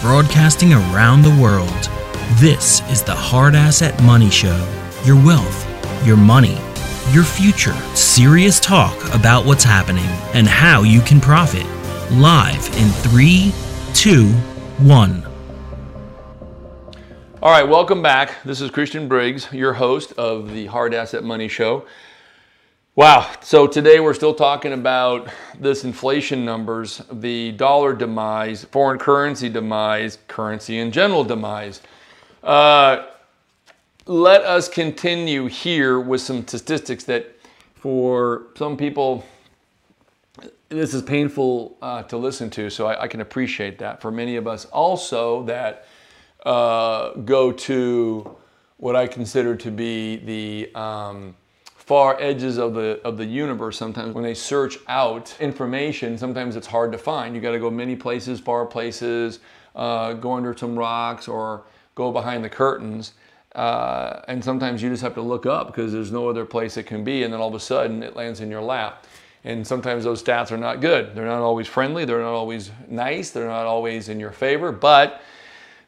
broadcasting around the world. This is the Hard Asset Money Show. Your wealth, your money, your future. Serious talk about what's happening and how you can profit. Live in three, two, one. All right, welcome back. This is Christian Briggs, your host of the Hard Asset Money Show. Wow, so today we're still talking about this inflation numbers, the dollar demise, foreign currency demise, currency in general demise. Uh, let us continue here with some statistics that for some people, this is painful uh, to listen to, so I, I, can appreciate that. For many of us also that uh, go to what I consider to be the um, far edges of the of the universe sometimes when they search out information sometimes it's hard to find. You got to go many places far places uh, go under some rocks or go behind the curtains. Uh, and sometimes you just have to look up because there's no other place it can be and then all of a sudden it lands in your lap. And sometimes those stats are not good. They're not always friendly they're not always nice they're not always in your favor but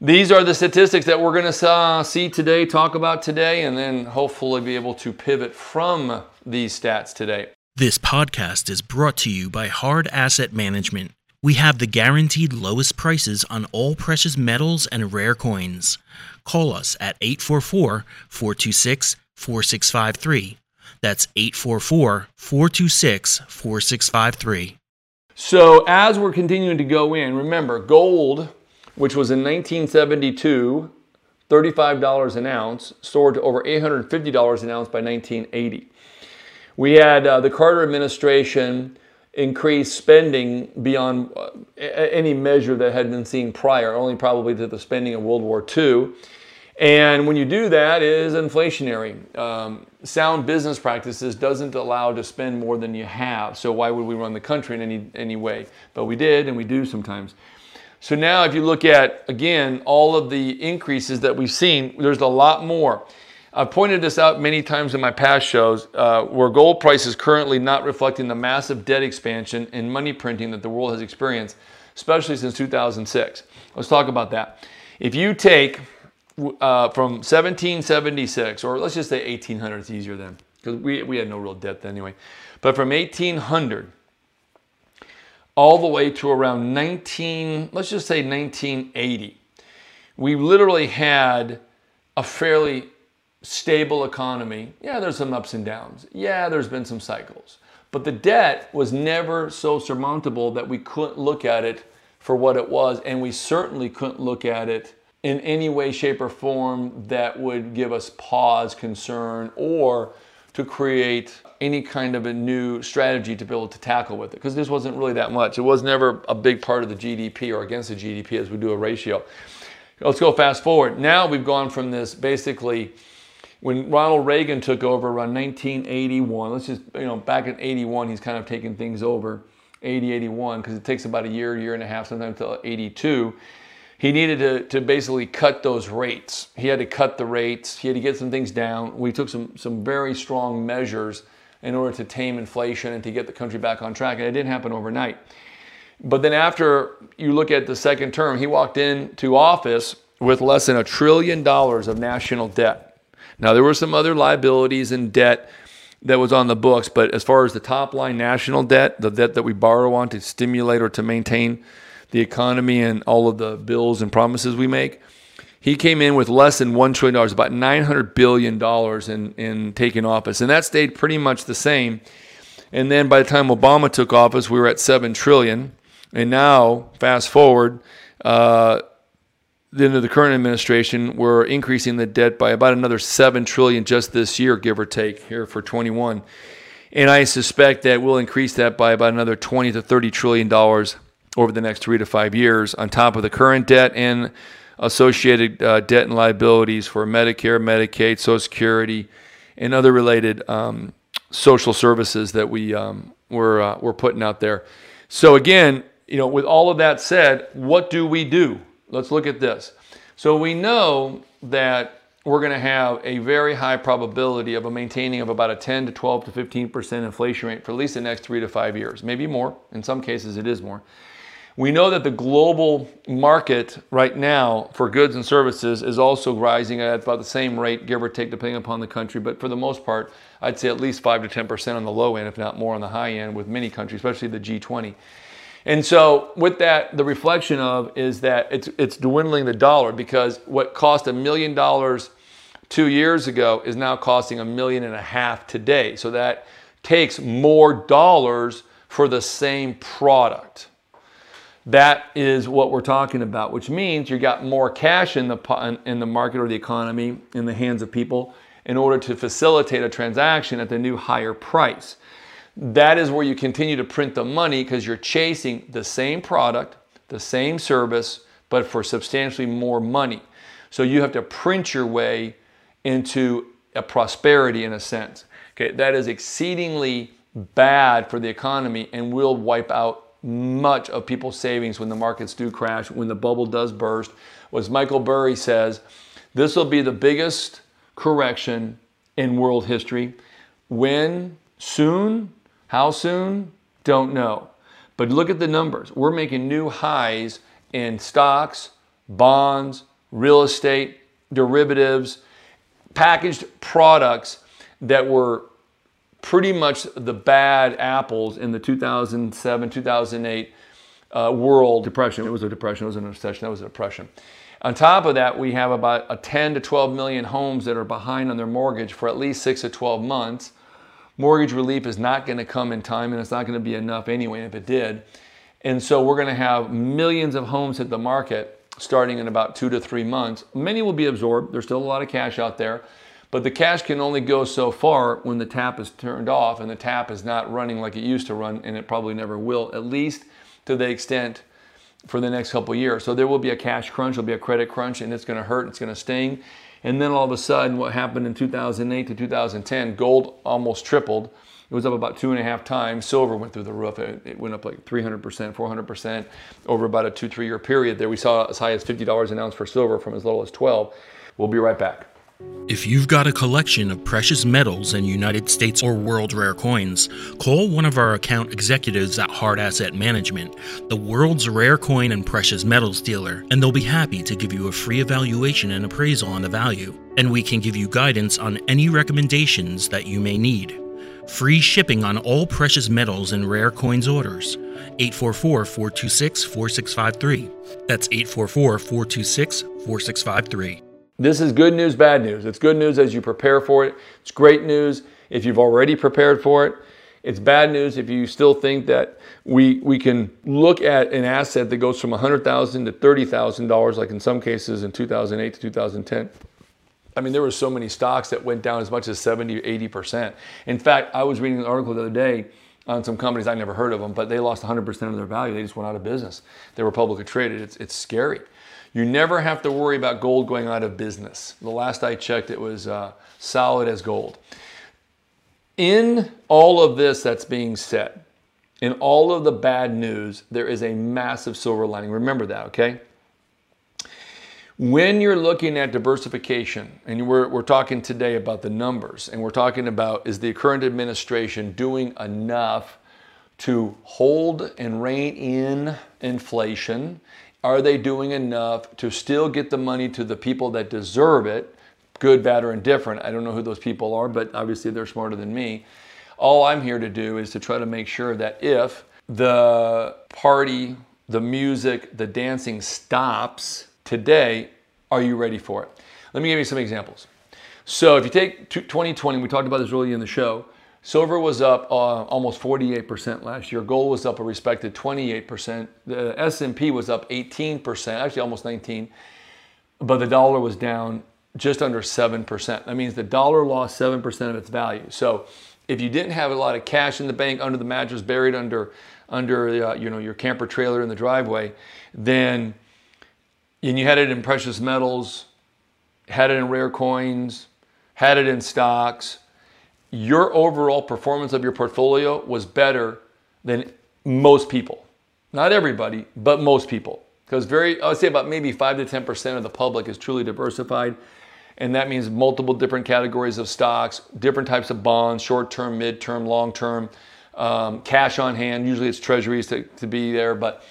these are the statistics that we're going to uh, see today, talk about today, and then hopefully be able to pivot from these stats today. This podcast is brought to you by Hard Asset Management. We have the guaranteed lowest prices on all precious metals and rare coins. Call us at 844 426 4653. That's 844 426 4653. So, as we're continuing to go in, remember gold which was in 1972 $35 an ounce, soared to over $850 an ounce by 1980. We had uh, the Carter administration increase spending beyond uh, any measure that had been seen prior, only probably to the spending of World War II. And when you do that, is inflationary. Um, sound business practices doesn't allow to spend more than you have. So why would we run the country in any, any way? But we did, and we do sometimes. So now if you look at, again, all of the increases that we've seen, there's a lot more. I've pointed this out many times in my past shows uh, where gold price is currently not reflecting the massive debt expansion and money printing that the world has experienced, especially since 2006. Let's talk about that. If you take uh, from 1776, or let's just say 1800, it's easier then, because we, we had no real debt then anyway. But from 1800 all the way to around 19, let's just say 1980. We literally had a fairly stable economy. Yeah, there's some ups and downs. Yeah, there's been some cycles. But the debt was never so surmountable that we couldn't look at it for what it was, and we certainly couldn't look at it in any way, shape, or form that would give us pause, concern, or to create any kind of a new strategy to be able to tackle with it because this wasn't really that much. It was never a big part of the GDP or against the GDP as we do a ratio. Let's go fast forward. Now we've gone from this basically when Ronald Reagan took over around 1981. Let's just, you know, back in 81, he's kind of taken things over, 80, 81, because it takes about a year, year and a half, sometimes till 82 he needed to, to basically cut those rates. He had to cut the rates. He had to get some things down. We took some, some very strong measures in order to tame inflation and to get the country back on track. And it didn't happen overnight. But then after you look at the second term, he walked into office with less than a trillion dollars of national debt. Now, there were some other liabilities and debt that was on the books, but as far as the top line national debt, the debt that we borrow on to stimulate or to maintain the economy and all of the bills and promises we make, he came in with less than $1 trillion, about $900 billion in, in taking office. And that stayed pretty much the same. And then by the time Obama took office, we were at 7 trillion. And now, fast forward, uh, the current administration, we're increasing the debt by about another 7 trillion just this year, give or take, here for 21. And I suspect that we'll increase that by about another 20 to 30 trillion dollars over the next three to five years, on top of the current debt and associated uh, debt and liabilities for Medicare, Medicaid, Social Security, and other related um, social services that we um, we're, uh, we're putting out there. So again, you know, with all of that said, what do we do? Let's look at this. So we know that we're going to have a very high probability of a maintaining of about a 10 to 12 to 15 percent inflation rate for at least the next three to five years, maybe more. In some cases, it is more. We know that the global market right now for goods and services is also rising at about the same rate, give or take, depending upon the country. But for the most part, I'd say at least 5 to 10% on the low end, if not more on the high end, with many countries, especially the G20. And so, with that, the reflection of is that it's, it's dwindling the dollar because what cost a million dollars two years ago is now costing a million and a half today. So, that takes more dollars for the same product. That is what we're talking about, which means you've got more cash in the in the market or the economy in the hands of people in order to facilitate a transaction at the new higher price. That is where you continue to print the money because you're chasing the same product, the same service, but for substantially more money. So you have to print your way into a prosperity in a sense. Okay, that is exceedingly bad for the economy and will wipe out much of people's savings when the markets do crash, when the bubble does burst. As Michael Burry says, this will be the biggest correction in world history. When? Soon? How soon? Don't know. But look at the numbers. We're making new highs in stocks, bonds, real estate, derivatives, packaged products that were pretty much the bad apples in the 2007, 2008 uh, world depression. It was a depression, it was an recession, that was a depression. On top of that, we have about a 10 to 12 million homes that are behind on their mortgage for at least six to 12 months. Mortgage relief is not going to come in time and it's not going to be enough anyway if it did. And so we're going to have millions of homes hit the market starting in about two to three months. Many will be absorbed. There's still a lot of cash out there. But the cash can only go so far when the tap is turned off and the tap is not running like it used to run, and it probably never will, at least to the extent for the next couple years. So there will be a cash crunch, there'll be a credit crunch, and it's going to hurt, it's going to sting. And then all of a sudden, what happened in 2008 to 2010, gold almost tripled. It was up about two and a half times. Silver went through the roof. It, it went up like 300%, 400% over about a two, three year period there. We saw as high as $50 an ounce for silver from as low as 12. We'll be right back. If you've got a collection of precious metals and United States or world rare coins, call one of our account executives at Hard Asset Management, the world's rare coin and precious metals dealer, and they'll be happy to give you a free evaluation and appraisal on the value. And we can give you guidance on any recommendations that you may need. Free shipping on all precious metals and rare coins orders. 844 426 4653. That's 844 426 4653. This is good news, bad news. It's good news as you prepare for it. It's great news if you've already prepared for it. It's bad news if you still think that we we can look at an asset that goes from $100,000 to $30,000 like in some cases in 2008 to 2010. I mean, there were so many stocks that went down as much as 70 80%. In fact, I was reading an article the other day on some companies, I never heard of them, but they lost 100% of their value. They just went out of business. They were publicly traded. It's, it's scary. You never have to worry about gold going out of business. The last I checked, it was uh, solid as gold. In all of this that's being said, in all of the bad news, there is a massive silver lining. Remember that, okay? When you're looking at diversification, and we're, we're talking today about the numbers, and we're talking about is the current administration doing enough to hold and rein in inflation are they doing enough to still get the money to the people that deserve it, good, bad, or indifferent? I don't know who those people are, but obviously they're smarter than me. All I'm here to do is to try to make sure that if the party, the music, the dancing stops today, are you ready for it? Let me give you some examples. So if you take 2020, we talked about this earlier in the show, Silver was up uh, almost 48% last year. Gold was up a respected 28%. The S&P was up 18%, actually almost 19. But the dollar was down just under 7%. That means the dollar lost 7% of its value. So if you didn't have a lot of cash in the bank under the mattress buried under under uh, you know your camper trailer in the driveway, then and you had it in precious metals, had it in rare coins, had it in stocks, your overall performance of your portfolio was better than most people. Not everybody, but most people. Because very, I would say about maybe 5 to 10% of the public is truly diversified. And that means multiple different categories of stocks, different types of bonds, short term, mid term, long term, um, cash on hand. Usually it's treasuries to, to be there. But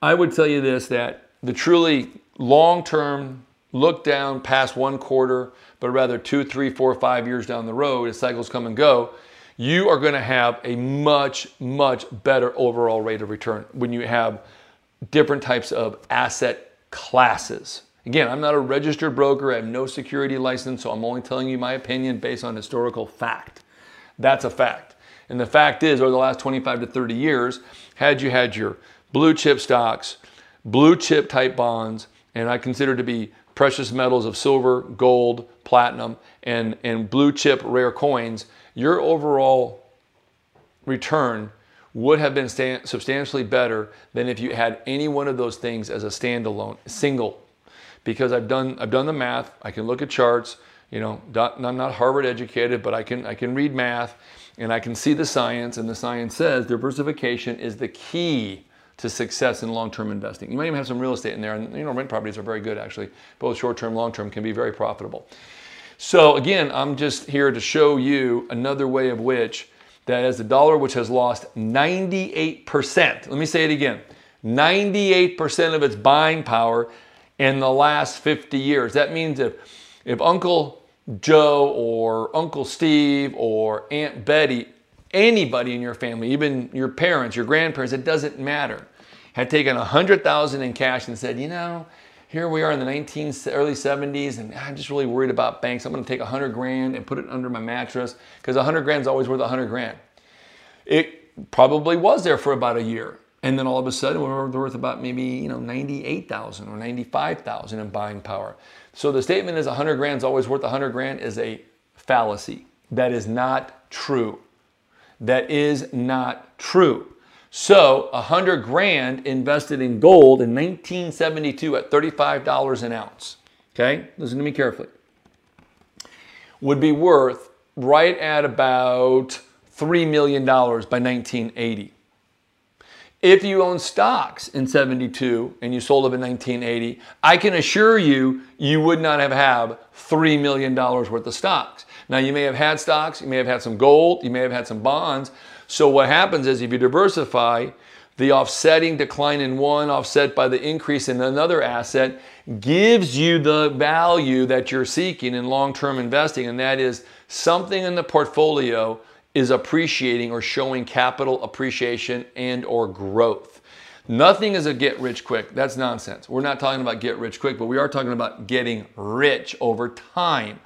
I would tell you this that the truly long term look down past one quarter, but rather two, three, four, five years down the road as cycles come and go, you are going to have a much, much better overall rate of return when you have different types of asset classes. Again, I'm not a registered broker, I have no security license, so I'm only telling you my opinion based on historical fact. That's a fact. And the fact is, over the last 25 to 30 years, had you had your blue chip stocks, blue chip type bonds, and I consider to be precious metals of silver, gold, platinum, and, and blue chip rare coins, your overall return would have been substantially better than if you had any one of those things as a standalone, single. Because I've done, I've done the math, I can look at charts, you know, I'm not Harvard educated, but I can, I can read math and I can see the science, and the science says diversification is the key to success in long-term investing. You might even have some real estate in there, and you know rent properties are very good actually. Both short-term, long-term can be very profitable. So again, I'm just here to show you another way of which that as the dollar, which has lost 98%, let me say it again, 98% of its buying power in the last 50 years. That means if, if Uncle Joe or Uncle Steve or Aunt Betty, anybody in your family, even your parents, your grandparents, it doesn't matter, had taken 100,000 in cash and said, you know, here we are in the 19 early 70s and I'm just really worried about banks. I'm going to take 100 grand and put it under my mattress because 100 grand is always worth 100 grand. It probably was there for about a year. And then all of a sudden we're worth about maybe, you know, 98,000 or 95,000 in buying power. So the statement is 100 grand is always worth 100 grand is a fallacy. That is not true. That is not true. So 100 grand invested in gold in 1972 at $35 an ounce, okay? Listen to me carefully. Would be worth right at about $3 million by 1980. If you own stocks in 72 and you sold them in 1980, I can assure you, you would not have had $3 million worth of stocks. Now, you may have had stocks, you may have had some gold, you may have had some bonds, so what happens is if you diversify, the offsetting decline in one offset by the increase in another asset gives you the value that you're seeking in long-term investing and that is something in the portfolio is appreciating or showing capital appreciation and or growth. Nothing is a get rich quick. That's nonsense. We're not talking about get rich quick, but we are talking about getting rich over time.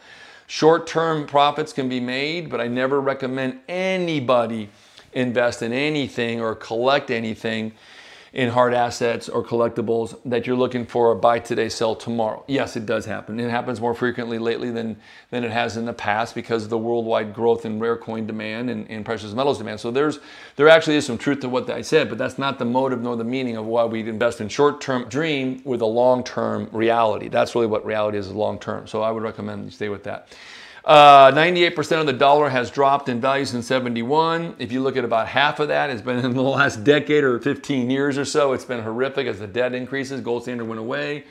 Short-term profits can be made, but I never recommend anybody invest in anything or collect anything in hard assets or collectibles that you're looking for a buy today, sell tomorrow. Yes, it does happen. It happens more frequently lately than, than it has in the past because of the worldwide growth in rare coin demand and, and precious metals demand. So there's there actually is some truth to what I said, but that's not the motive nor the meaning of why we invest in short-term dream with a long-term reality. That's really what reality is, long-term. So I would recommend you stay with that. 98% uh, of the dollar has dropped in value since 71. If you look at about half of that, it's been in the last decade or 15 years or so. It's been horrific as the debt increases. Gold standard went away.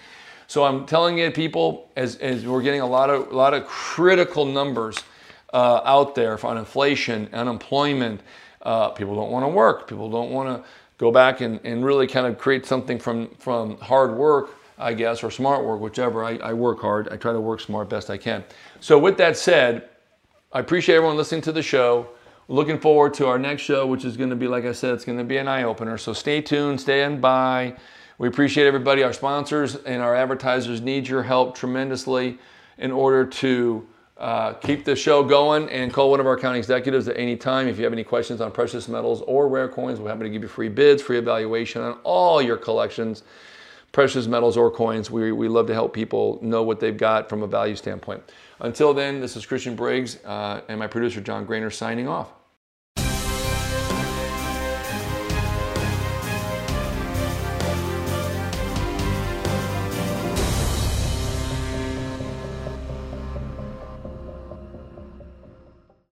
So I'm telling you, people, as, as we're getting a lot of a lot of critical numbers uh, out there on inflation, unemployment. Uh, people don't want to work. People don't want to go back and, and really kind of create something from from hard work I guess, or smart work, whichever. I, I work hard. I try to work smart best I can. So with that said, I appreciate everyone listening to the show. Looking forward to our next show, which is going to be, like I said, it's going to be an eye opener. So stay tuned, stand by. We appreciate everybody. Our sponsors and our advertisers need your help tremendously in order to uh, keep the show going and call one of our county executives at any time if you have any questions on precious metals or rare coins. We're happy to give you free bids, free evaluation on all your collections precious metals or coins. We, we love to help people know what they've got from a value standpoint. Until then, this is Christian Briggs uh, and my producer John Grainer signing off.